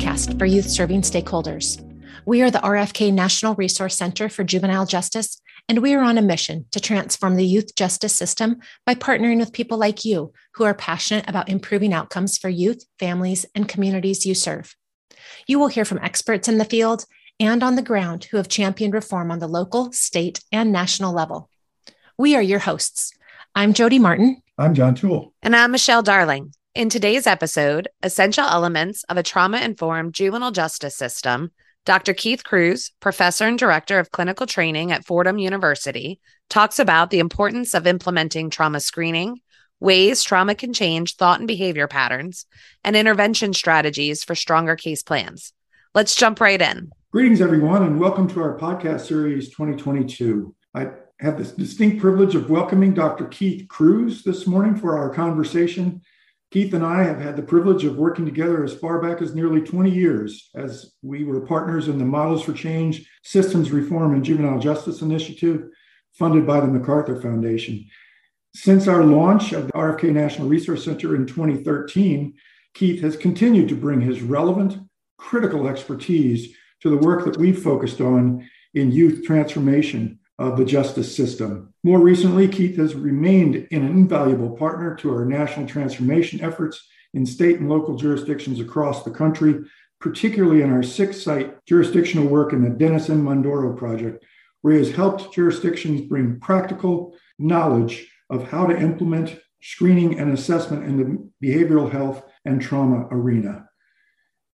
podcast for youth serving stakeholders. We are the RFK National Resource Center for Juvenile Justice, and we are on a mission to transform the youth justice system by partnering with people like you who are passionate about improving outcomes for youth, families, and communities you serve. You will hear from experts in the field and on the ground who have championed reform on the local, state, and national level. We are your hosts. I'm Jody Martin. I'm John Tuell. And I'm Michelle Darling. In today's episode, Essential Elements of a Trauma Informed Juvenile Justice System, Dr. Keith Cruise, professor and director of clinical training at Fordham University, talks about the importance of implementing trauma screening, ways trauma can change thought and behavior patterns, and intervention strategies for stronger case plans. Let's jump right in. Greetings, everyone, and welcome to our podcast series 2022. I have the distinct privilege of welcoming Dr. Keith Cruise this morning for our conversation. Keith and I have had the privilege of working together as far back as nearly 20 years as we were partners in the Models for Change Systems Reform and Juvenile Justice Initiative funded by the MacArthur Foundation. Since our launch of the RFK National Resource Center in 2013, Keith has continued to bring his relevant, critical expertise to the work that we've focused on in youth transformation of the justice system. More recently, Keith has remained an invaluable partner to our national transformation efforts in state and local jurisdictions across the country, particularly in our six site jurisdictional work in the Denison Mondoro project, where he has helped jurisdictions bring practical knowledge of how to implement screening and assessment in the behavioral health and trauma arena.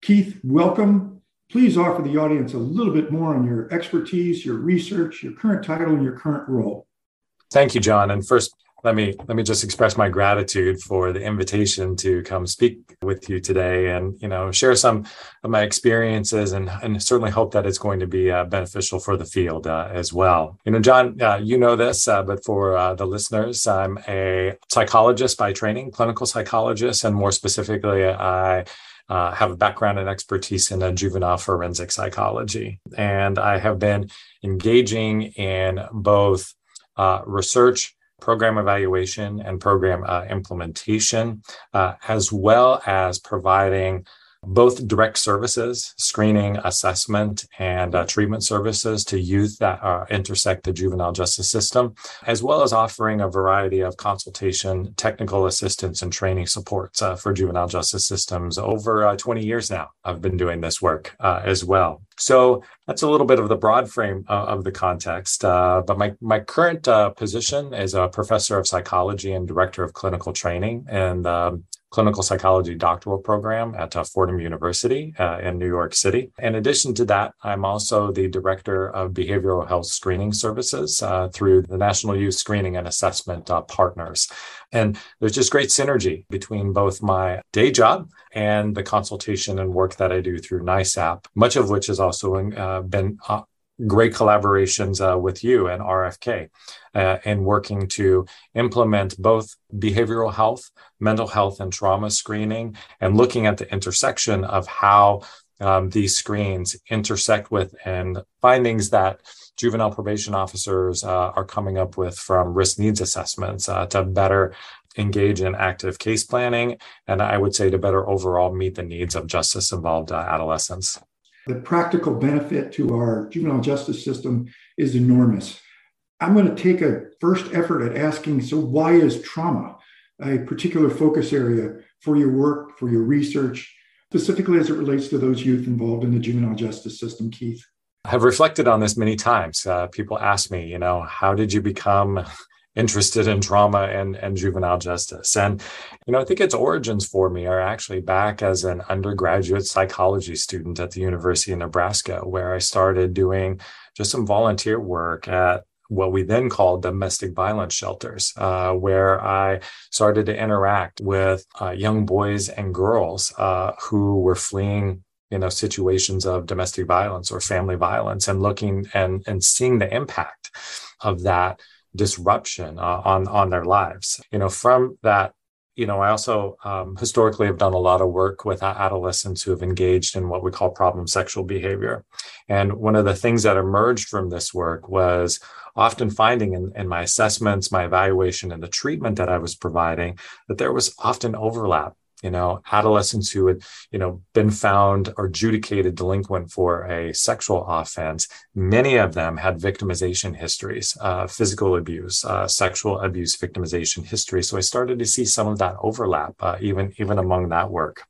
Keith, welcome please offer the audience a little bit more on your expertise, your research, your current title, and your current role. Thank you, John. And first, let me let me just express my gratitude for the invitation to come speak with you today and you know share some of my experiences and, and certainly hope that it's going to be uh, beneficial for the field uh, as well you know john uh, you know this uh, but for uh, the listeners i'm a psychologist by training clinical psychologist and more specifically i uh, have a background and expertise in juvenile forensic psychology. And I have been engaging in both uh, research, program evaluation, and program uh, implementation, uh, as well as providing both direct services, screening, assessment, and uh, treatment services to youth that uh, intersect the juvenile justice system, as well as offering a variety of consultation, technical assistance, and training supports uh, for juvenile justice systems. Over uh, 20 years now, I've been doing this work uh, as well. So that's a little bit of the broad frame uh, of the context. but my, my current position is a professor of psychology and director of clinical training. And um, clinical psychology doctoral program at uh, Fordham University uh, in New York City. In addition to that, I'm also the director of behavioral health screening services uh, through the National Youth Screening and Assessment Partners. And there's just great synergy between both my day job and the consultation and work that I do through NYSAP, much of which has also uh, been great collaborations uh, with you and RFK uh, in working to implement both behavioral health, mental health, and trauma screening, and looking at the intersection of how um, these screens intersect with and findings that juvenile probation officers uh, are coming up with from risk needs assessments uh, to better engage in active case planning and i would say to better overall meet the needs of justice involved uh, adolescents the practical benefit to our juvenile justice system is enormous. I'm going to take a first effort at asking so, why is trauma a particular focus area for your work, for your research, specifically as it relates to those youth involved in the juvenile justice system, Keith? I have reflected on this many times. Uh, people ask me, you know, how did you become interested in trauma and, and juvenile justice. And, you know, I think its origins for me are actually back as an undergraduate psychology student at the University of Nebraska, where I started doing just some volunteer work at what we then called domestic violence shelters, uh, where I started to interact with uh, young boys and girls uh, who were fleeing you know situations of domestic violence or family violence and looking and and seeing the impact of that disruption uh, on on their lives. You know, from that you know, I also um, historically have done a lot of work with adolescents who have engaged in what we call problem sexual behavior. And one of the things that emerged from this work was often finding in, in my assessments, my evaluation, and the treatment that I was providing that there was often overlap you know adolescents who had you know been found or adjudicated delinquent for a sexual offense many of them had victimization histories uh, physical abuse uh, sexual abuse victimization history. So i started to see some of that overlap uh, even even among that work.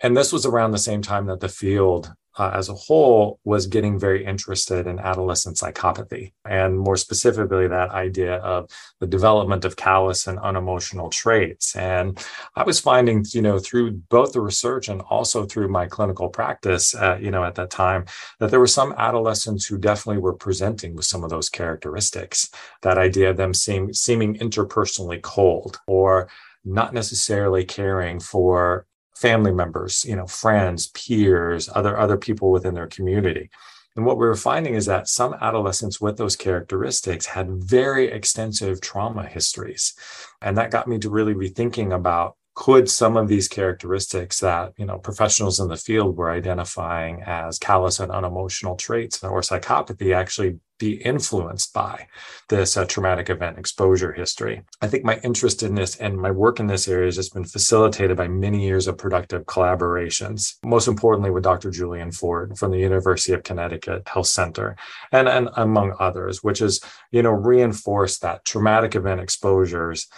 And this was around the same time that the field uh, as a whole was getting very interested in adolescent psychopathy. And more specifically that idea of the development of callous and unemotional traits. And i was finding you know through both the research and also through my clinical practice uh, you know at that time that there were some adolescents who definitely were presenting with some of those characteristics. That idea of them seem, seeming interpersonally cold or not necessarily caring for family members, you know, friends, peers, other other people within their community. And what we were finding is that some adolescents with those characteristics had very extensive trauma histories. And that got me to really be thinking about could some of these characteristics that you know professionals in the field were identifying as callous and unemotional traits or psychopathy actually be influenced by this uh, traumatic event exposure history. I think my interest in this and my work in this area has just been facilitated by many years of productive collaborations most importantly with dr julian ford from the university of connecticut health center and, and among others which is you know reinforced that traumatic event exposures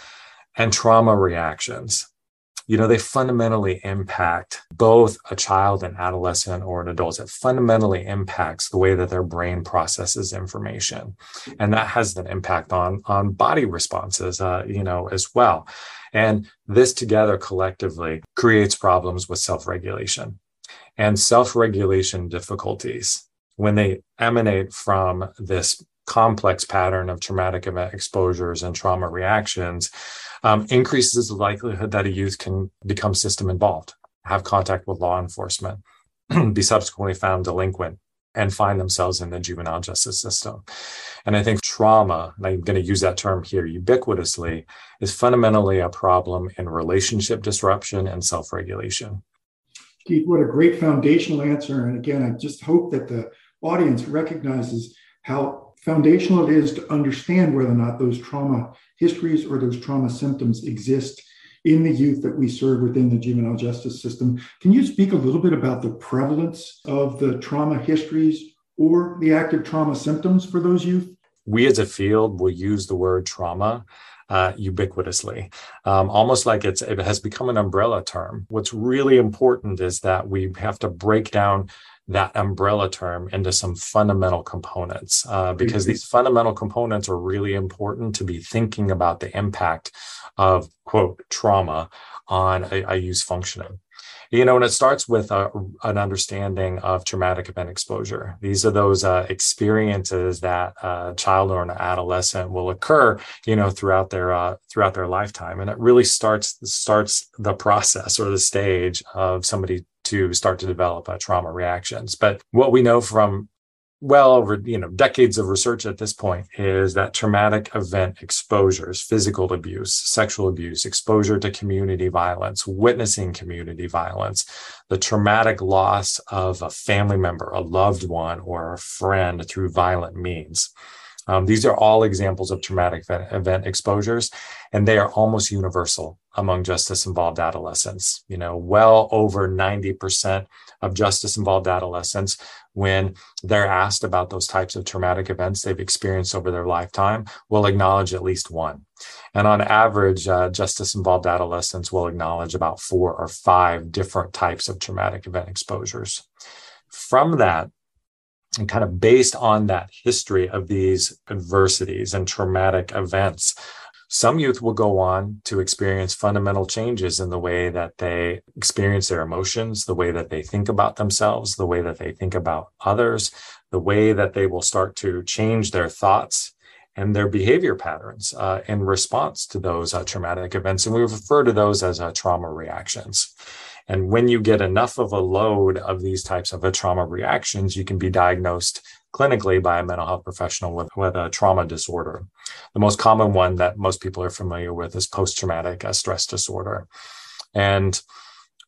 and trauma reactions you know, they fundamentally impact both a child, an adolescent, or an adult. It fundamentally impacts the way that their brain processes information. And that has an impact on, on body responses, uh, you know, as well. And this together collectively creates problems with self regulation and self regulation difficulties when they emanate from this complex pattern of traumatic event exposures and trauma reactions um, increases the likelihood that a youth can become system involved, have contact with law enforcement, be subsequently found delinquent, and find themselves in the juvenile justice system. And I think trauma, and I'm going to use that term here ubiquitously, is fundamentally a problem in relationship disruption and self regulation. Keith, what a great foundational answer. And again, I just hope that the audience recognizes how foundational it is to understand whether or not those trauma histories or those trauma symptoms exist in the youth that we serve within the juvenile justice system. Can you speak a little bit about the prevalence of the trauma histories or the active trauma symptoms for those youth? We as a field will use the word trauma uh, ubiquitously, um, almost like it's it has become an umbrella term. What's really important is that we have to break down that umbrella term into some fundamental components uh, because mm-hmm. these fundamental components are really important to be thinking about the impact of quote trauma on a, a youth functioning. You know and it starts with a, an understanding of traumatic event exposure. These are those uh, experiences that a child or an adolescent will occur you know throughout their uh, throughout their lifetime. And it really starts starts the process or the stage of somebody to start to develop uh, trauma reactions. But what we know from well over you know decades of research at this point is that traumatic event exposures physical abuse sexual abuse exposure to community violence witnessing community violence the traumatic loss of a family member a loved one or a friend through violent means um, these are all examples of traumatic event exposures, and they are almost universal among justice involved adolescents. You know, well over 90% of justice involved adolescents, when they're asked about those types of traumatic events they've experienced over their lifetime, will acknowledge at least one. And on average, uh, justice involved adolescents will acknowledge about four or five different types of traumatic event exposures. From that, and kind of based on that history of these adversities and traumatic events, some youth will go on to experience fundamental changes in the way that they experience their emotions, the way that they think about themselves, the way that they think about others, the way that they will start to change their thoughts and their behavior patterns uh, in response to those uh, traumatic events. And we refer to those as uh, trauma reactions. And when you get enough of a load of these types of a trauma reactions, you can be diagnosed clinically by a mental health professional with, with a trauma disorder. The most common one that most people are familiar with is post traumatic uh, stress disorder. And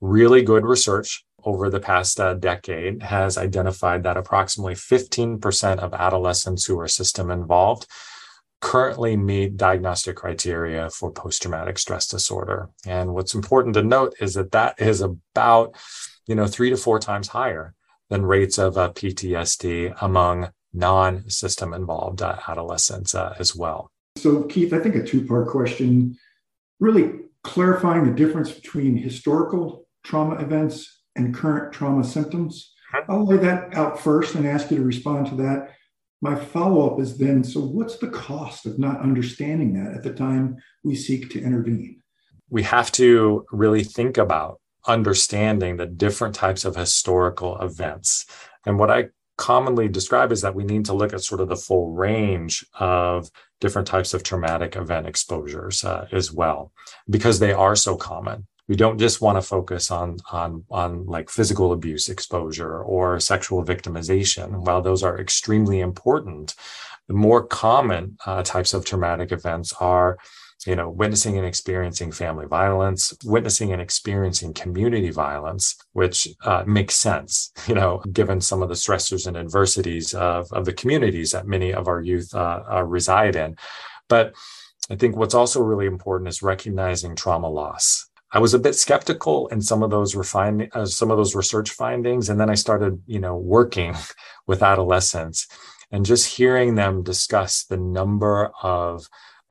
really good research over the past uh, decade has identified that approximately 15% of adolescents who are system involved currently meet diagnostic criteria for post traumatic stress disorder. And what's important to note is that that is about, you know, three to four times higher than rates of uh, PTSD among non system involved uh, adolescents uh, as well. So, Keith, I think a two part question really clarifying the difference between historical trauma events and current trauma symptoms. I'll lay that out first and ask you to respond to that. My follow up is then so, what's the cost of not understanding that at the time we seek to intervene? We have to really think about understanding the different types of historical events. And what I commonly describe is that we need to look at sort of the full range of different types of traumatic event exposures uh, as well, because they are so common we don't just want to focus on on on like physical abuse exposure or sexual victimization. While those are extremely important the more common uh, types of traumatic events are you know witnessing and experiencing family violence witnessing and experiencing community violence which uh, makes sense you know given some of the stressors and adversities of, of the communities that many of our youth uh, uh reside in. But I think what's also really important is recognizing trauma loss I was a bit skeptical in some of those uh, some of those research findings, and then I started, you know, working with adolescents and just hearing them discuss the number of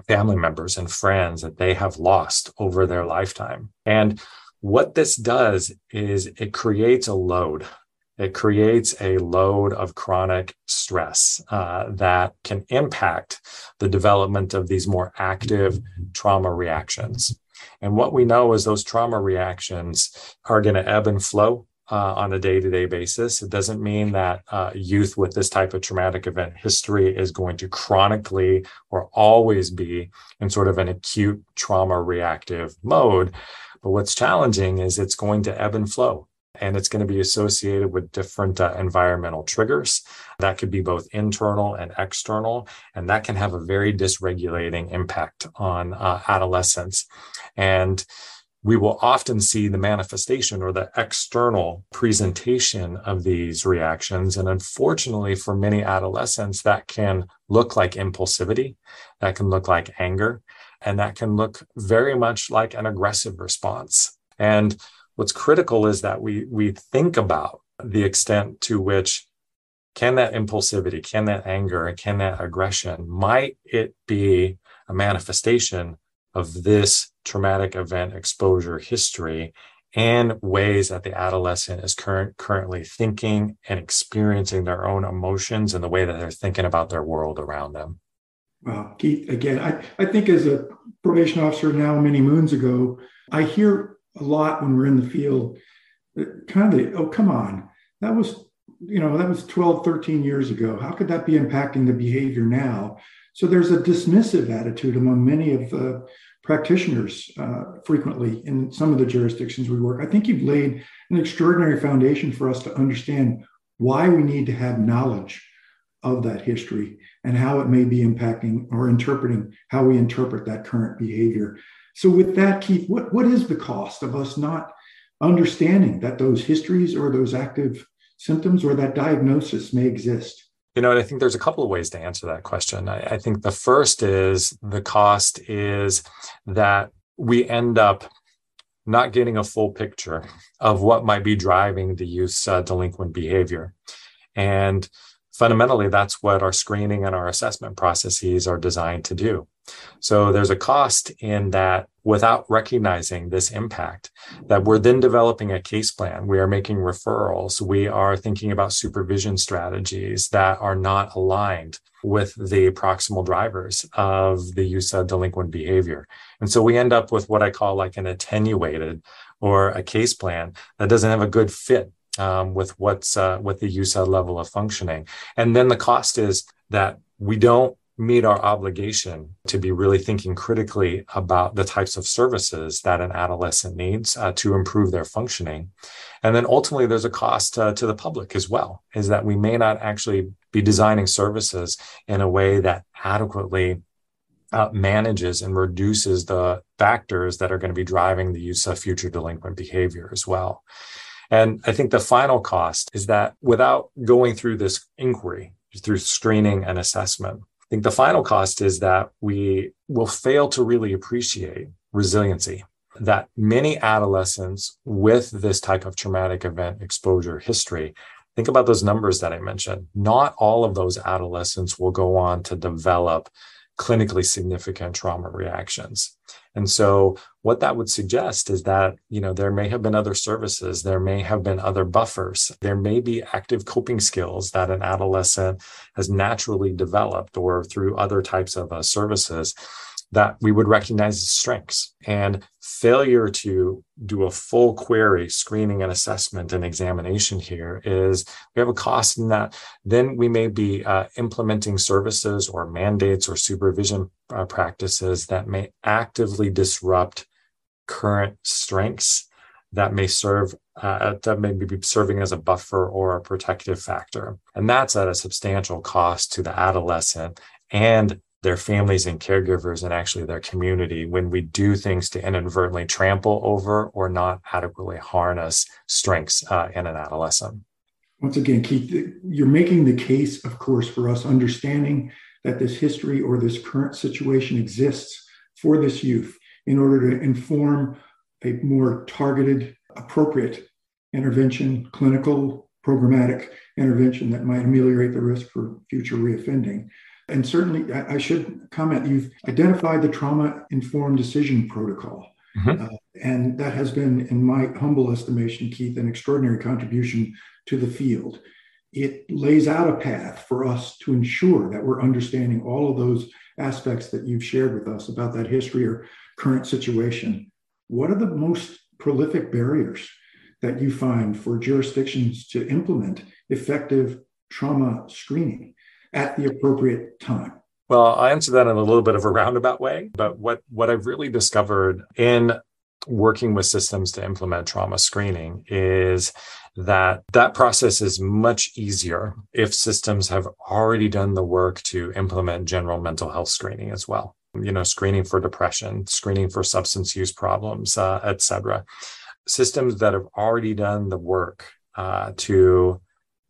family members and friends that they have lost over their lifetime. And what this does is it creates a load. It creates a load of chronic stress uh, that can impact the development of these more active trauma reactions. And what we know is those trauma reactions are going to ebb and flow uh, on a day to day basis. It doesn't mean that uh, youth with this type of traumatic event history is going to chronically or always be in sort of an acute trauma reactive mode. But what's challenging is it's going to ebb and flow and it's going to be associated with different uh, environmental triggers. That could be both internal and external, and that can have a very dysregulating impact on uh, adolescents. And we will often see the manifestation or the external presentation of these reactions. And unfortunately, for many adolescents, that can look like impulsivity, that can look like anger, and that can look very much like an aggressive response. And what's critical is that we we think about the extent to which can that impulsivity can that anger and can that aggression might it be a manifestation of this traumatic event exposure history and ways that the adolescent is current, currently thinking and experiencing their own emotions and the way that they're thinking about their world around them. Well, Keith, again, I, I think as a probation officer now many moons ago, I hear a lot when we're in the field. Kind of the, oh, come on. That was, you know, that was 12, 13 years ago. How could that be impacting the behavior now? So there's a dismissive attitude among many of the practitioners uh, frequently in some of the jurisdictions we work. I think you've laid an extraordinary foundation for us to understand why we need to have knowledge of that history and how it may be impacting or interpreting how we interpret that current behavior. So, with that, Keith, what, what is the cost of us not understanding that those histories or those active symptoms or that diagnosis may exist? You know, I think there's a couple of ways to answer that question. I, I think the first is the cost is that we end up not getting a full picture of what might be driving the youth's uh, delinquent behavior. And fundamentally, that's what our screening and our assessment processes are designed to do. So there's a cost in that without recognizing this impact, that we're then developing a case plan. We are making referrals. We are thinking about supervision strategies that are not aligned with the proximal drivers of the use of delinquent behavior. And so we end up with what I call like an attenuated or a case plan that doesn't have a good fit um, with what's uh, with the USAID level of functioning. And then the cost is that we don't meet our obligation to be really thinking critically about the types of services that an adolescent needs uh, to improve their functioning. And then ultimately, there's a cost uh, to the public as well, is that we may not actually be designing services in a way that adequately uh, manages and reduces the factors that are going to be driving the use of future delinquent behavior as well. And I think the final cost is that without going through this inquiry, through screening and assessment, I think the final cost is that we will fail to really appreciate resiliency. That many adolescents with this type of traumatic event exposure history, think about those numbers that I mentioned. Not all of those adolescents will go on to develop clinically significant trauma reactions. And so what that would suggest is that, you know, there may have been other services, there may have been other buffers, there may be active coping skills that an adolescent has naturally developed or through other types of uh, services that we would recognize as strengths. And failure to do a full query screening and assessment and examination here is we have a cost in that. Then we may be uh, implementing services or mandates or supervision uh, practices that may actively disrupt current strengths that may serve uh, that may be serving as a buffer or a protective factor. And that's at a substantial cost to the adolescent and their families and caregivers and actually their community when we do things to inadvertently trample over or not adequately harness strengths uh, in an adolescent. Once again, Keith, you're making the case, of course, for us understanding that this history or this current situation exists for this youth in order to inform a more targeted, appropriate intervention, clinical, programmatic intervention that might ameliorate the risk for future reoffending. And certainly, I, should comment, you've identified the trauma informed decision protocol. Mm-hmm. Uh, and that has been, in my humble estimation, Keith, an extraordinary contribution to the field. It lays out a path for us to ensure that we're understanding all of those aspects that you've shared with us about that history or current situation. What are the most prolific barriers that you find for jurisdictions to implement effective trauma screening? At the appropriate time? Well, I'll answer that in a little bit of a roundabout way. But what, what I've really discovered in working with systems to implement trauma screening is that that process is much easier if systems have already done the work to implement general mental health screening as well you know screening for depression screening for substance use problems uh, etc systems that have already done the work uh, to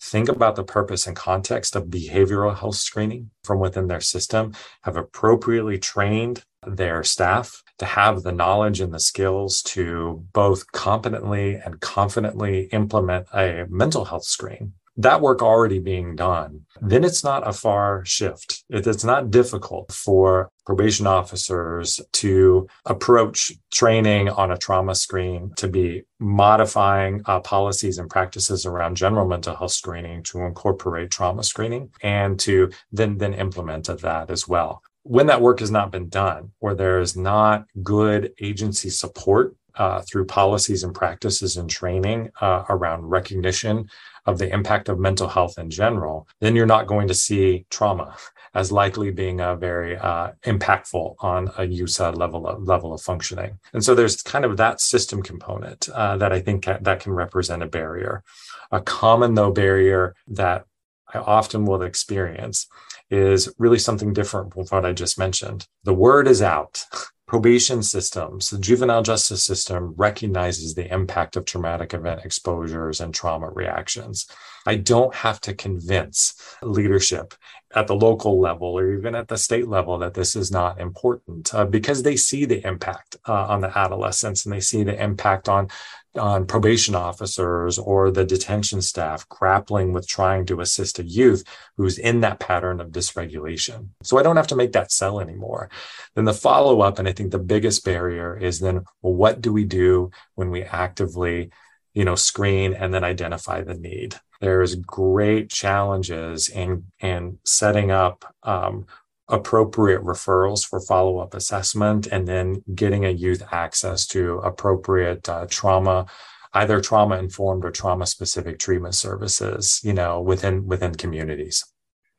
think about the purpose and context of behavioral health screening from within their system, have appropriately trained their staff to have the knowledge and the skills to both competently and confidently implement a mental health screen that work already being done, then it's not a far shift. It's not difficult for probation officers to approach training on a trauma screen to be modifying uh, policies and practices around general mental health screening to incorporate trauma screening and to then then implement that as well when that work has not been done or there is not good agency support uh, through policies and practices and training uh, around recognition of the impact of mental health in general, then you're not going to see trauma as likely being a very uh, impactful on a USA level of level of functioning. And so there's kind of that system component uh, that I think ca- that can represent a barrier. A common though barrier that I often will experience is really something different from what I just mentioned. The word is out. probation systems, the juvenile justice system recognizes the impact of traumatic event exposures and trauma reactions. I don't have to convince leadership at the local level or even at the state level that this is not important uh, because they see the impact uh, on the adolescents and they see the impact on on probation officers or the detention staff grappling with trying to assist a youth who's in that pattern of dysregulation. So I don't have to make that sell anymore. Then the follow up, and I think the biggest barrier is then, well, what do we do when we actively, you know, screen and then identify the need? There's great challenges in in setting up um, appropriate referrals for follow up assessment and then getting a youth access to appropriate uh, trauma either trauma informed or trauma specific treatment services you know within within communities.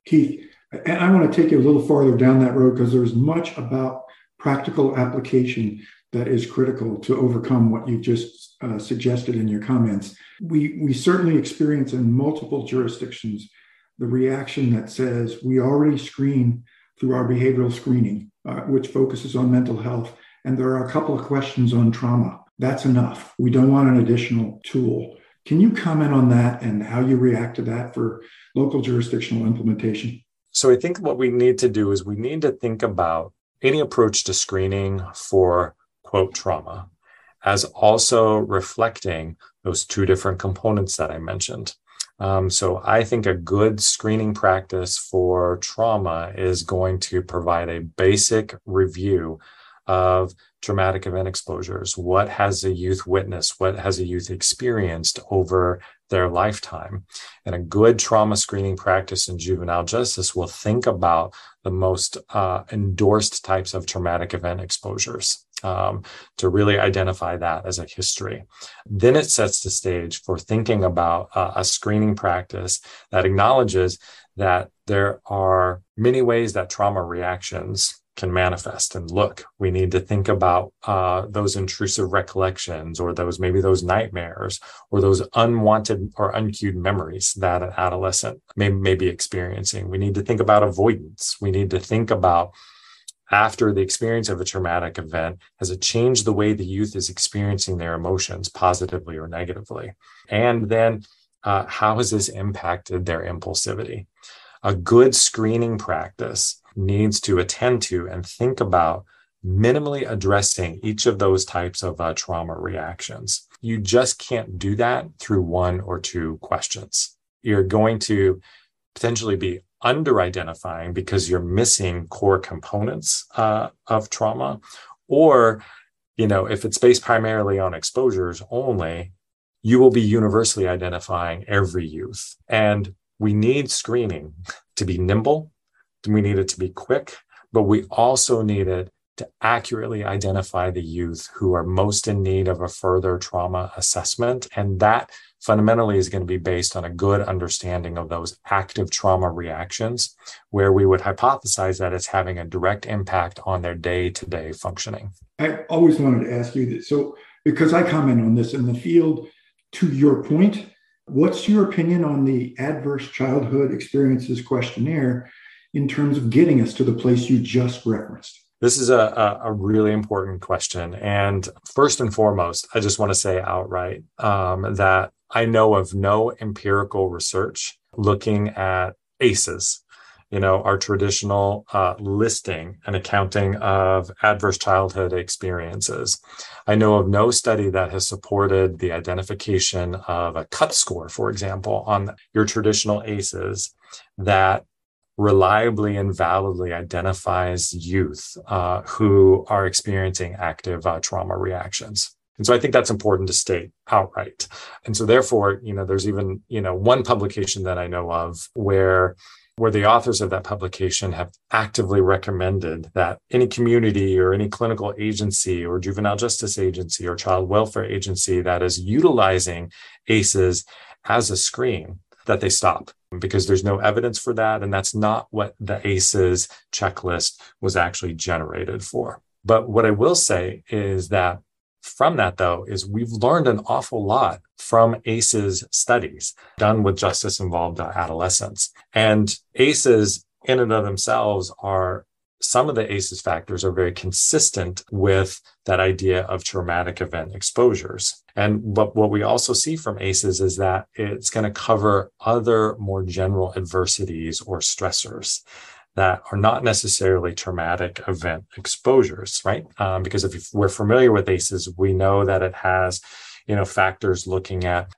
Keith and i want to take you a little farther down that road because there's much about practical application that is critical to overcome what you just uh, suggested in your comments. We we certainly experience in multiple jurisdictions the reaction that says we already screen through our behavioral screening, uh, which focuses on mental health. And there are a couple of questions on trauma. That's enough. We don't want an additional tool. Can you comment on that and how you react to that for local jurisdictional implementation? So I think what we need to do is we need to think about any approach to screening for quote trauma as also reflecting those two different components that I mentioned. Um, so I think a good screening practice for trauma is going to provide a basic review of traumatic event exposures. What has a youth witnessed? What has a youth experienced over their lifetime? And a good trauma screening practice in juvenile justice will think about the most uh, endorsed types of traumatic event exposures. Um, to really identify that as a history. Then it sets the stage for thinking about uh, a screening practice that acknowledges that there are many ways that trauma reactions can manifest and look. We need to think about uh, those intrusive recollections or those maybe those nightmares or those unwanted or uncued memories that an adolescent may, may be experiencing. We need to think about avoidance. We need to think about after the experience of a traumatic event has it changed the way the youth is experiencing their emotions positively or negatively and then uh, how has this impacted their impulsivity a good screening practice needs to attend to and think about minimally addressing each of those types of uh, trauma reactions. You just can't do that through one or two questions. You're going to potentially be under identifying because you're missing core components uh, of trauma or you know if it's based primarily on exposures only you will be universally identifying every youth and we need screening to be nimble we need it to be quick, but we also need it to accurately identify the youth who are most in need of a further trauma assessment. And that fundamentally is going to be based on a good understanding of those active trauma reactions, where we would hypothesize that it's having a direct impact on their day to day functioning. I always wanted to ask you that. So, because I comment on this in the field, to your point, what's your opinion on the Adverse Childhood Experiences Questionnaire? in terms of getting us to the place you just referenced? This is a, a, really important question. And first and foremost, I just want to say outright um, that I know of no empirical research looking at ACEs, you know, our traditional uh, listing and accounting of adverse childhood experiences. I know of no study that has supported the identification of a cut score, for example, on your traditional ACEs that reliably and validly identifies youth uh, who are experiencing active uh, trauma reactions. And so I think that's important to state outright. And so therefore, you know, there's even, you know, one publication that I know of where where the authors of that publication have actively recommended that any community or any clinical agency or juvenile justice agency or child welfare agency that is utilizing ACEs as a screen that they stop because there's no evidence for that. And that's not what the ACEs checklist was actually generated for. But what I will say is that from that, though, is we've learned an awful lot from ACEs studies done with justice involved adolescents. And ACEs in and of themselves are some of the ACEs factors are very consistent with that idea of traumatic event exposures. And what, what we also see from ACEs is that it's going to cover other more general adversities or stressors that are not necessarily traumatic event exposures, right? Um, because if we're familiar with ACEs, we know that it has, you know, factors looking at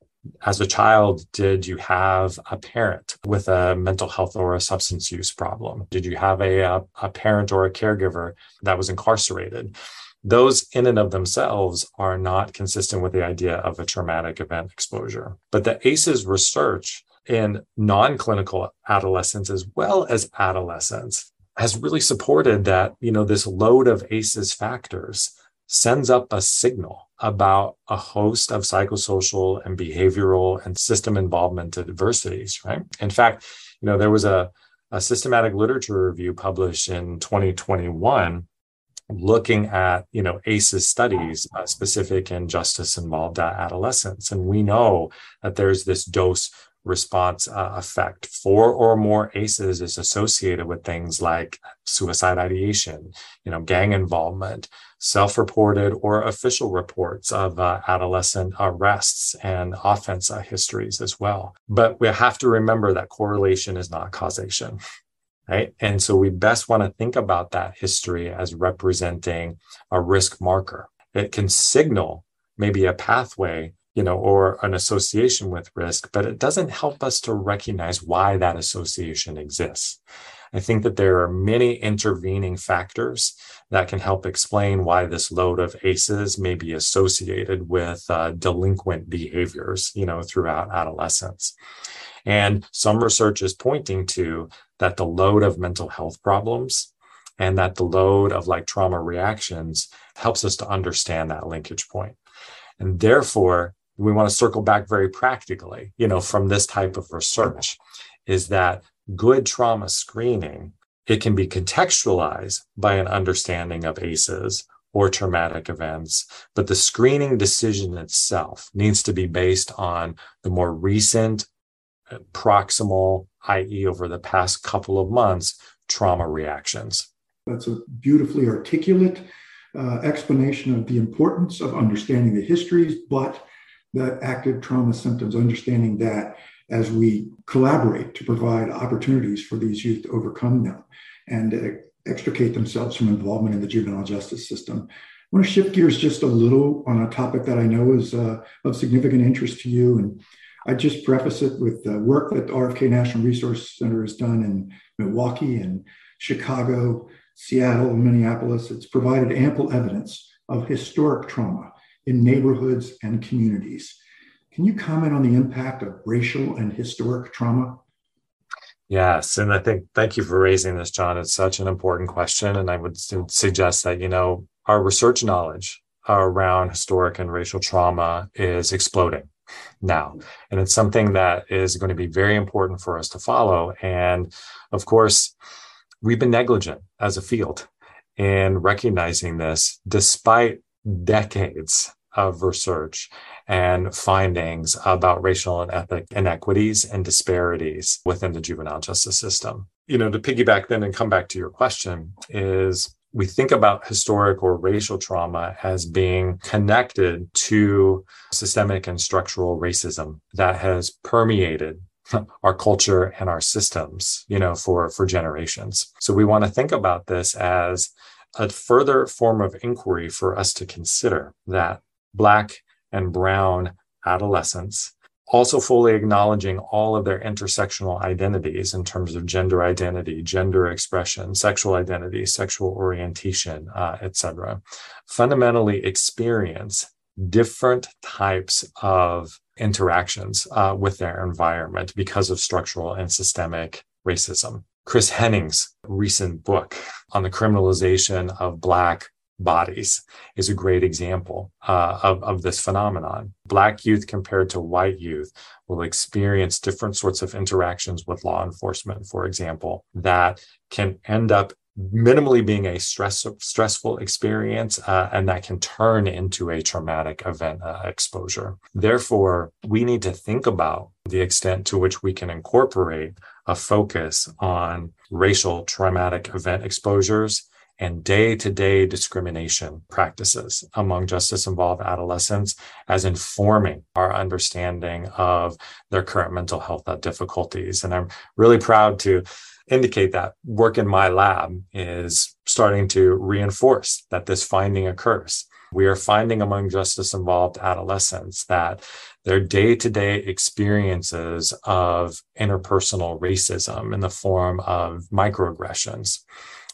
as a child, did you have a parent with a mental health or a substance use problem? Did you have a, a, parent or a caregiver that was incarcerated? Those, in and of themselves, are not consistent with the idea of a traumatic event exposure. But the ACEs research in non clinical adolescents as well as adolescents has really supported that, you know, this load of ACEs factors sends up a signal about a host of psychosocial and behavioral and system involvement adversities, right? In fact, you know, there was a, a systematic literature review published in 2021 looking at you know aces studies uh, specific in justice involved adolescents and we know that there's this dose response uh, effect. Four or more ACEs is associated with things like suicide ideation, you know, gang involvement, self-reported or official reports of uh, adolescent arrests and offense uh, histories as well. But we have to remember that correlation is not causation. right? And so we best want to think about that history as representing a risk marker. It can signal maybe a pathway, you know, or an association with risk, but it doesn't help us to recognize why that association exists. I think that there are many intervening factors that can help explain why this load of ACEs may be associated with uh, delinquent behaviors, you know, throughout adolescence. And some research is pointing to that the load of mental health problems and that the load of like trauma reactions helps us to understand that linkage point. And therefore, we want to circle back very practically, you know, from this type of research is that good trauma screening, it can be contextualized by an understanding of ACEs or traumatic events, but the screening decision itself needs to be based on the more recent, uh, proximal, i.e., over the past couple of months, trauma reactions. That's a beautifully articulate uh, explanation of the importance of understanding the histories, but the active trauma symptoms, understanding that as we collaborate to provide opportunities for these youth to overcome them and extricate themselves from involvement in the juvenile justice system. I want to shift gears just a little on a topic that I know is uh, of significant interest to you. And I just preface it with the work that the RFK National Resource Center has done in Milwaukee and Chicago, Seattle, and Minneapolis. It's provided ample evidence of historic trauma in neighborhoods and communities. Can you comment on the impact of racial and historic trauma? Yes. And I think, thank you for raising this, John. It's such an important question. And I would suggest that, you know, our research knowledge around historic and racial trauma is exploding now. And it's something that is going to be very important for us to follow. And of course, we've been negligent as a field in recognizing this despite decades of research and findings about racial and ethnic inequities and disparities within the juvenile justice system. You know, to piggyback then and come back to your question is we think about historic or racial trauma as being connected to systemic and structural racism that has permeated our culture and our systems you know for for generations so we want to think about this as a further form of inquiry for us to consider that Black and Brown adolescents, also fully acknowledging all of their intersectional identities in terms of gender identity, gender expression, sexual identity, sexual orientation, uh, etc., fundamentally experience different types of interactions uh, with their environment because of structural and systemic racism. Kristin Henning's recent book on the criminalization of Black bodies is a great example uh, of, of this phenomenon. Black youth compared to white youth will experience different sorts of interactions with law enforcement, for example, that can end up minimally being a stress, stressful experience uh, and that can turn into a traumatic event uh, exposure. Therefore, we need to think about the extent to which we can incorporate a focus on racial traumatic event exposures and day to day discrimination practices among justice involved adolescents as informing our understanding of their current mental health difficulties. And I'm really proud to indicate that work in my lab is starting to reinforce that this finding occurs. We are finding among justice involved adolescents that their day to day experiences of interpersonal racism in the form of microaggressions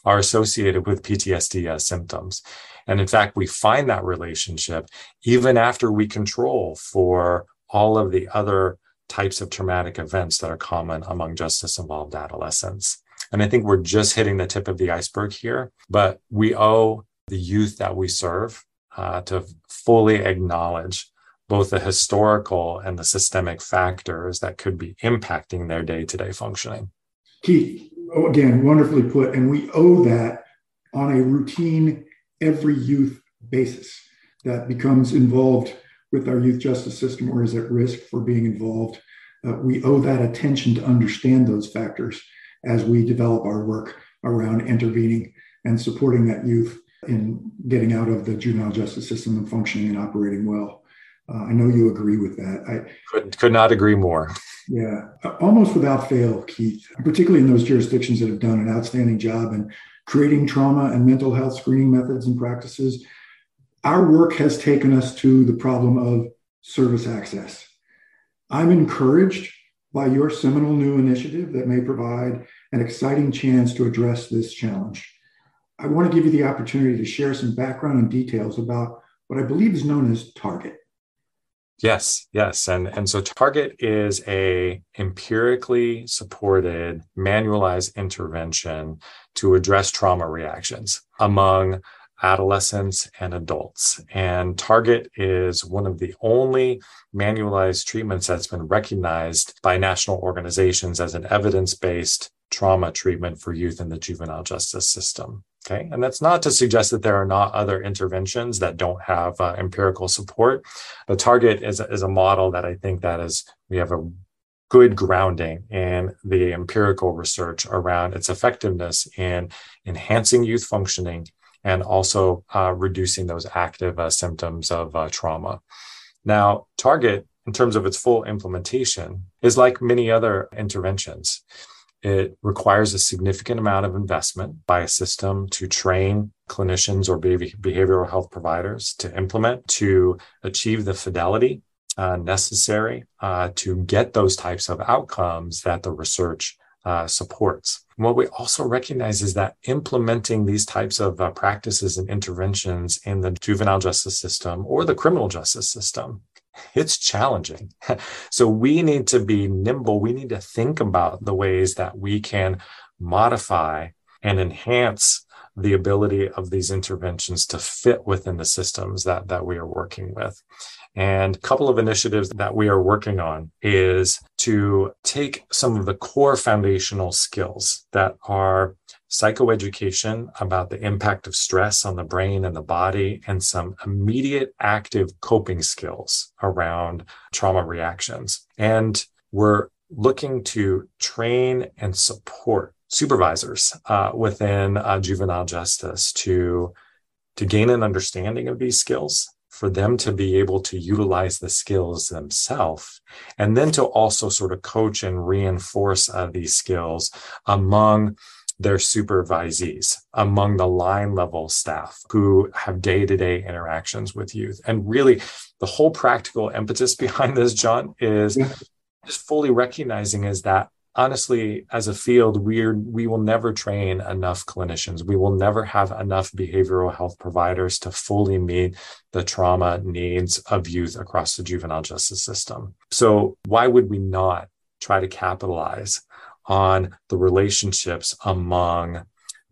are associated with PTSD as symptoms. And in fact, we find that relationship even after we control for all of the other types of traumatic events that are common among justice involved adolescents. And I think we're just hitting the tip of the iceberg here, but we owe the youth that we serve uh, to fully acknowledge both the historical and the systemic factors that could be impacting their day to day functioning. Keith, oh, again, wonderfully put. And we owe that on a routine, every youth basis that becomes involved with our youth justice system or is at risk for being involved. Uh, we owe that attention to understand those factors as we develop our work around intervening and supporting that youth in getting out of the juvenile justice system and functioning and operating well. Uh, I know you agree with that. I could, could not agree more. Yeah, almost without fail, Keith, particularly in those jurisdictions that have done an outstanding job in creating trauma and mental health screening methods and practices. Our work has taken us to the problem of service access. I'm encouraged by your seminal new initiative that may provide an exciting chance to address this challenge. I want to give you the opportunity to share some background and details about what I believe is known as Target. Yes, yes. And, and so Target is a empirically supported manualized intervention to address trauma reactions among adolescents and adults. And Target is one of the only manualized treatments that's been recognized by national organizations as an evidence-based trauma treatment for youth in the juvenile justice system. Okay. And that's not to suggest that there are not other interventions that don't have uh, empirical support. But Target is, is a model that I think that is, we have a good grounding in the empirical research around its effectiveness in enhancing youth functioning and also uh, reducing those active uh, symptoms of uh, trauma. Now, Target, in terms of its full implementation, is like many other interventions. It requires a significant amount of investment by a system to train clinicians or behavioral health providers to implement to achieve the fidelity uh, necessary uh, to get those types of outcomes that the research uh, supports. And what we also recognize is that implementing these types of uh, practices and interventions in the juvenile justice system or the criminal justice system it's challenging. so we need to be nimble. We need to think about the ways that we can modify and enhance the ability of these interventions to fit within the systems that, that we are working with. And a couple of initiatives that we are working on is to take some of the core foundational skills that are psychoeducation about the impact of stress on the brain and the body, and some immediate active coping skills around trauma reactions. And we're looking to train and support supervisors uh, within uh, juvenile justice to to gain an understanding of these skills for them to be able to utilize the skills themselves and then to also sort of coach and reinforce uh, these skills among their supervisees among the line level staff who have day to day interactions with youth. And really, the whole practical impetus behind this, John, is yeah. just fully recognizing is that honestly, as a field, we're, we will never train enough clinicians. We will never have enough behavioral health providers to fully meet the trauma needs of youth across the juvenile justice system. So why would we not try to capitalize on the relationships among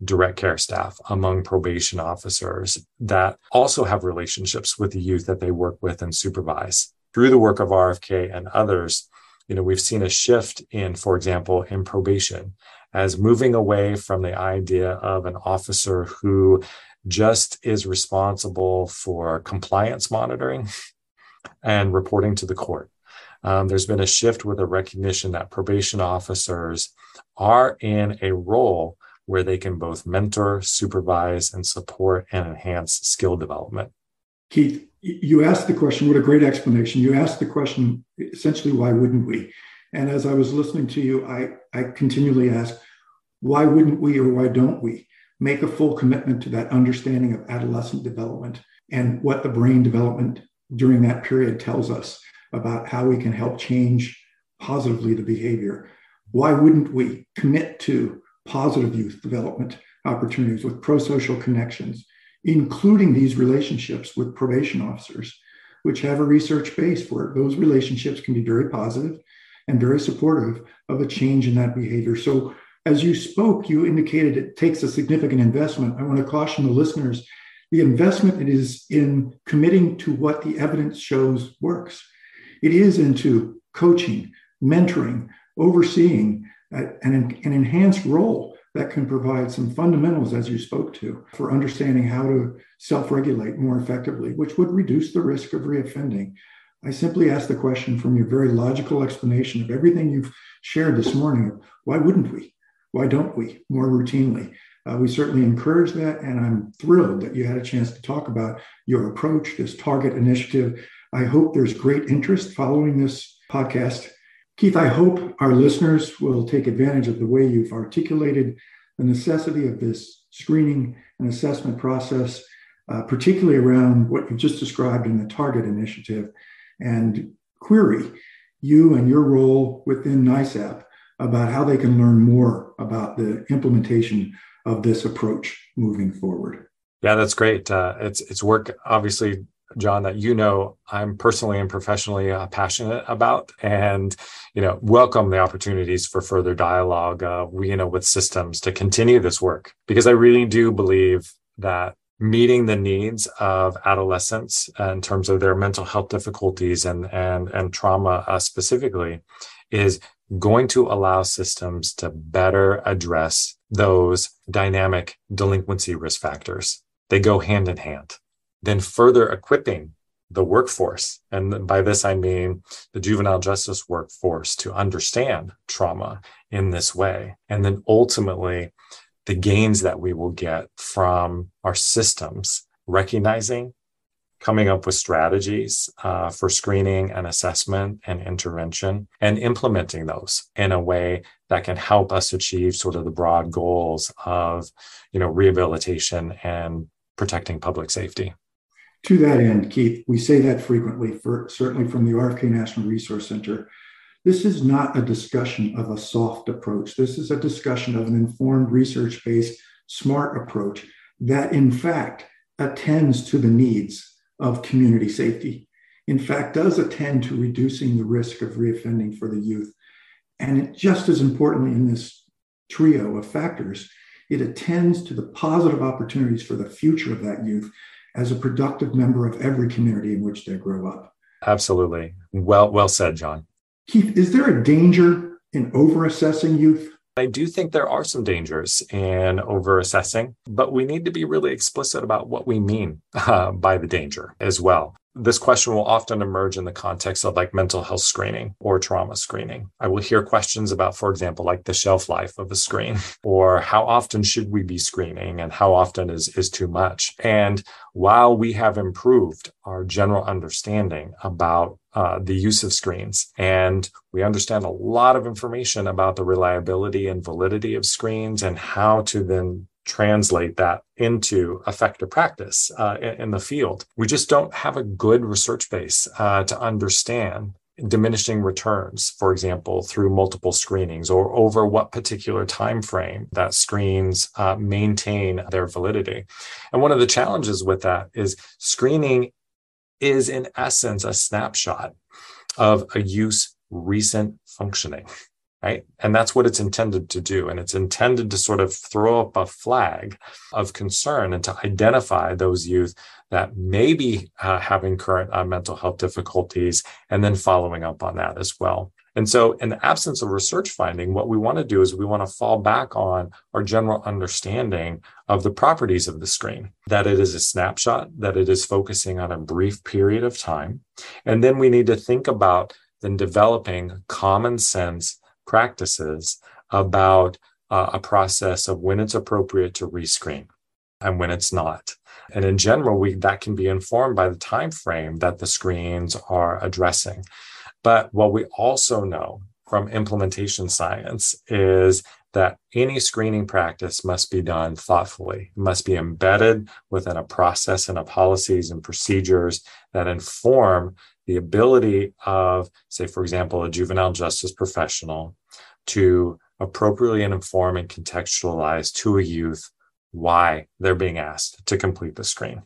direct care staff, among probation officers that also have relationships with the youth that they work with and supervise. Through the work of RFK and others, you know, we've seen a shift in, for example, in probation as moving away from the idea of an officer who just is responsible for compliance monitoring and reporting to the court um, there's been a shift with a recognition that probation officers are in a role where they can both mentor, supervise, and support and enhance skill development. Keith, you asked the question, what a great explanation. You asked the question essentially, why wouldn't we? And as I was listening to you, I, I continually ask, why wouldn't we or why don't we make a full commitment to that understanding of adolescent development and what the brain development during that period tells us? About how we can help change positively the behavior. Why wouldn't we commit to positive youth development opportunities with pro social connections, including these relationships with probation officers, which have a research base for it? Those relationships can be very positive and very supportive of a change in that behavior. So, as you spoke, you indicated it takes a significant investment. I want to caution the listeners the investment it is in committing to what the evidence shows works. It is into coaching, mentoring, overseeing an, an enhanced role that can provide some fundamentals, as you spoke to, for understanding how to self regulate more effectively, which would reduce the risk of reoffending. I simply ask the question from your very logical explanation of everything you've shared this morning why wouldn't we? Why don't we more routinely? Uh, we certainly encourage that, and I'm thrilled that you had a chance to talk about your approach, this target initiative, I hope there's great interest following this podcast. Keith, I hope our listeners will take advantage of the way you've articulated the necessity of this screening and assessment process, uh, particularly around what you've just described in the Target Initiative, and query you and your role within NYSAP about how they can learn more about the implementation of this approach moving forward. Yeah, that's great. Uh, it's it's work, obviously, John, that you know I'm personally and professionally uh, passionate about, and you know welcome the opportunities for further dialogue. Uh, we, you know, with systems to continue this work because I really do believe that meeting the needs of adolescents in terms of their mental health difficulties and and and trauma uh, specifically is going to allow systems to better address those dynamic delinquency risk factors. They go hand in hand. Then further equipping the workforce. And by this, I mean the juvenile justice workforce to understand trauma in this way. And then ultimately, the gains that we will get from our systems, recognizing coming up with strategies uh, for screening and assessment and intervention and implementing those in a way that can help us achieve sort of the broad goals of you know rehabilitation and protecting public safety to that end keith we say that frequently for certainly from the rfk national resource center this is not a discussion of a soft approach this is a discussion of an informed research based smart approach that in fact attends to the needs of community safety. In fact, does attend to reducing the risk of reoffending for the youth. And just as importantly in this trio of factors, it attends to the positive opportunities for the future of that youth as a productive member of every community in which they grow up. Absolutely. Well, well said, John. Keith, is there a danger in overassessing youth? I do think there are some dangers in over assessing, but we need to be really explicit about what we mean uh, by the danger as well. This question will often emerge in the context of like mental health screening or trauma screening. I will hear questions about, for example, like the shelf life of a screen or how often should we be screening and how often is, is too much. And while we have improved our general understanding about uh, the use of screens. And we understand a lot of information about the reliability and validity of screens and how to then translate that into effective practice uh, in, the field. We just don't have a good research base uh, to understand diminishing returns for example through multiple screenings or over what particular time frame that screens uh, maintain their validity and one of the challenges with that is screening is in essence a snapshot of a use recent functioning right? And that's what it's intended to do. And it's intended to sort of throw up a flag of concern and to identify those youth that may be uh, having current uh, mental health difficulties and then following up on that as well. And so, in the absence of research finding, what we want to do is we want to fall back on our general understanding of the properties of the screen, that it is a snapshot, that it is focusing on a brief period of time. And then we need to think about then developing common sense practices about uh, a process of when it's appropriate to rescreen and when it's not. And in general, we that can be informed by the time frame that the screens are addressing. But what we also know from implementation science is that any screening practice must be done thoughtfully, must be embedded within a process and a policies and procedures that inform the ability of, say, for example, a juvenile justice professional to appropriately inform and contextualize to a youth why they're being asked to complete the screen,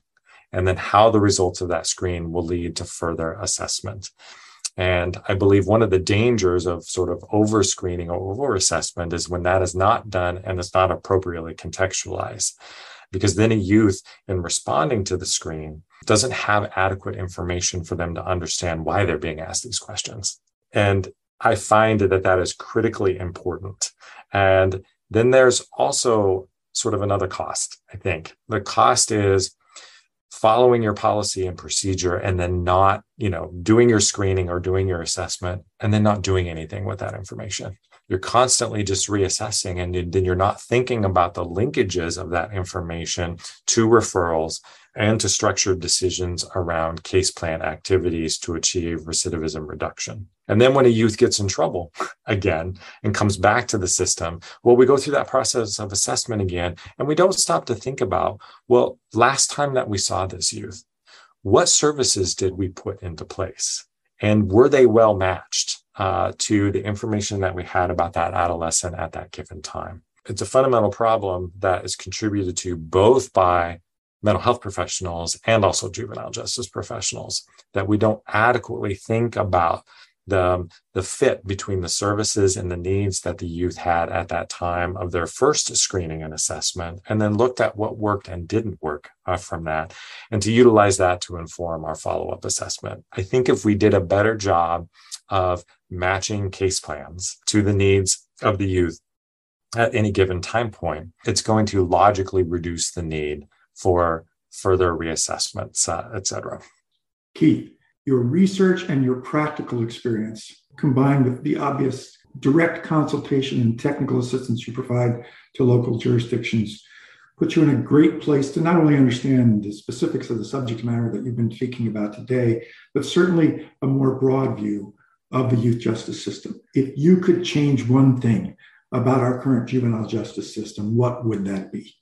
and then how the results of that screen will lead to further assessment. And I believe one of the dangers of sort of over screening or over assessment is when that is not done and it's not appropriately contextualized. Because then a youth, in responding to the screen, doesn't have adequate information for them to understand why they're being asked these questions. And I find that that is critically important. And then there's also sort of another cost, I think. The cost is following your policy and procedure and then not, you know, doing your screening or doing your assessment and then not doing anything with that information. You're constantly just reassessing and then you're not thinking about the linkages of that information to referrals and to structured decisions around case plan activities to achieve recidivism reduction. And then when a youth gets in trouble again and comes back to the system, well, we go through that process of assessment again, and we don't stop to think about, well, last time that we saw this youth, what services did we put into place? And were they well matched uh, to the information that we had about that adolescent at that given time? It's a fundamental problem that is contributed to both by mental health professionals and also juvenile justice professionals that we don't adequately think about the, the fit between the services and the needs that the youth had at that time of their first screening and assessment, and then looked at what worked and didn't work uh, from that, and to utilize that to inform our follow up assessment. I think if we did a better job of matching case plans to the needs of the youth at any given time point, it's going to logically reduce the need for further reassessments, uh, et cetera. Keith, your research and your practical experience combined with the obvious direct consultation and technical assistance you provide to local jurisdictions puts you in a great place to not only understand the specifics of the subject matter that you've been speaking about today, but certainly a more broad view of the youth justice system. If you could change one thing about our current juvenile justice system, what would that be?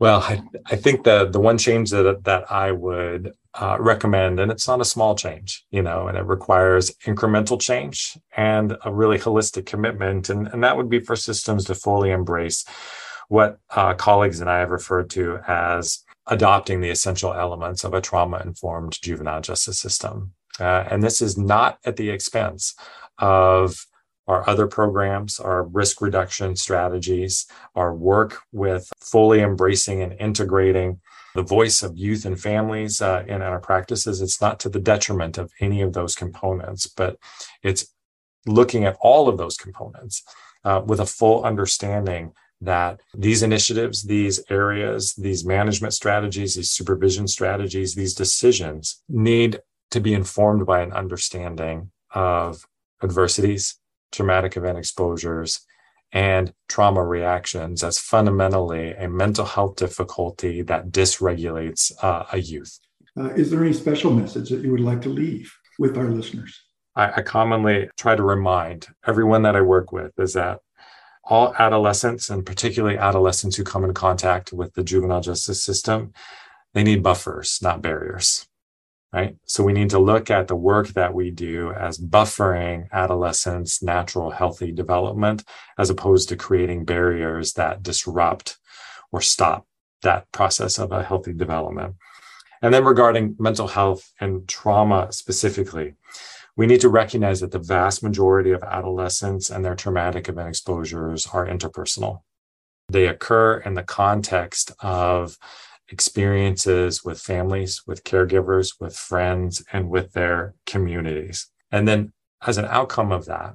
Well, I, I think the the one change that that I would uh, recommend, and it's not a small change, you know, and it requires incremental change and a really holistic commitment, and and that would be for systems to fully embrace what uh, colleagues and I have referred to as adopting the essential elements of a trauma informed juvenile justice system, uh, and this is not at the expense of our other programs, our risk reduction strategies, our work with fully embracing and integrating the voice of youth and families uh, in our practices. It's not to the detriment of any of those components, but it's looking at all of those components uh, with a full understanding that these initiatives, these areas, these management strategies, these supervision strategies, these decisions need to be informed by an understanding of adversities, traumatic event exposures, and trauma reactions as fundamentally a mental health difficulty that dysregulates uh, a youth. Uh, is there any special message that you would like to leave with our listeners? I, I commonly try to remind everyone that I work with is that all adolescents, and particularly adolescents who come in contact with the juvenile justice system, they need buffers, not barriers right? So we need to look at the work that we do as buffering adolescents' natural healthy development as opposed to creating barriers that disrupt or stop that process of a healthy development. And then regarding mental health and trauma specifically, we need to recognize that the vast majority of adolescents and their traumatic event exposures are interpersonal. They occur in the context of experiences with families, with caregivers, with friends, and with their communities. And then, as an outcome of that,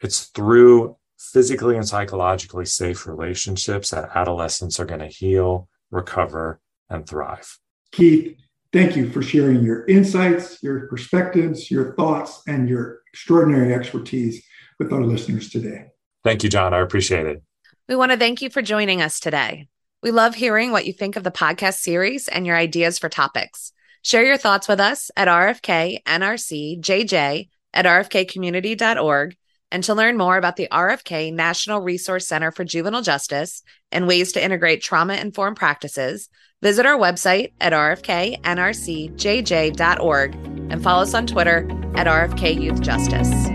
it's through physically and psychologically safe relationships that adolescents are going to heal, recover, and thrive. Keith, thank you for sharing your insights, your perspectives, your thoughts, and your extraordinary expertise with our listeners today. Thank you, John. I appreciate it. We want to thank you for joining us today. We love hearing what you think of the podcast series and your ideas for topics. Share your thoughts with us at RFK NRC JJ at rfkcommunity.org. And to learn more about the RFK National Resource Center for Juvenile Justice and ways to integrate trauma informed practices, visit our website at rfknrcjj.org and follow us on Twitter at RFK Youth Justice.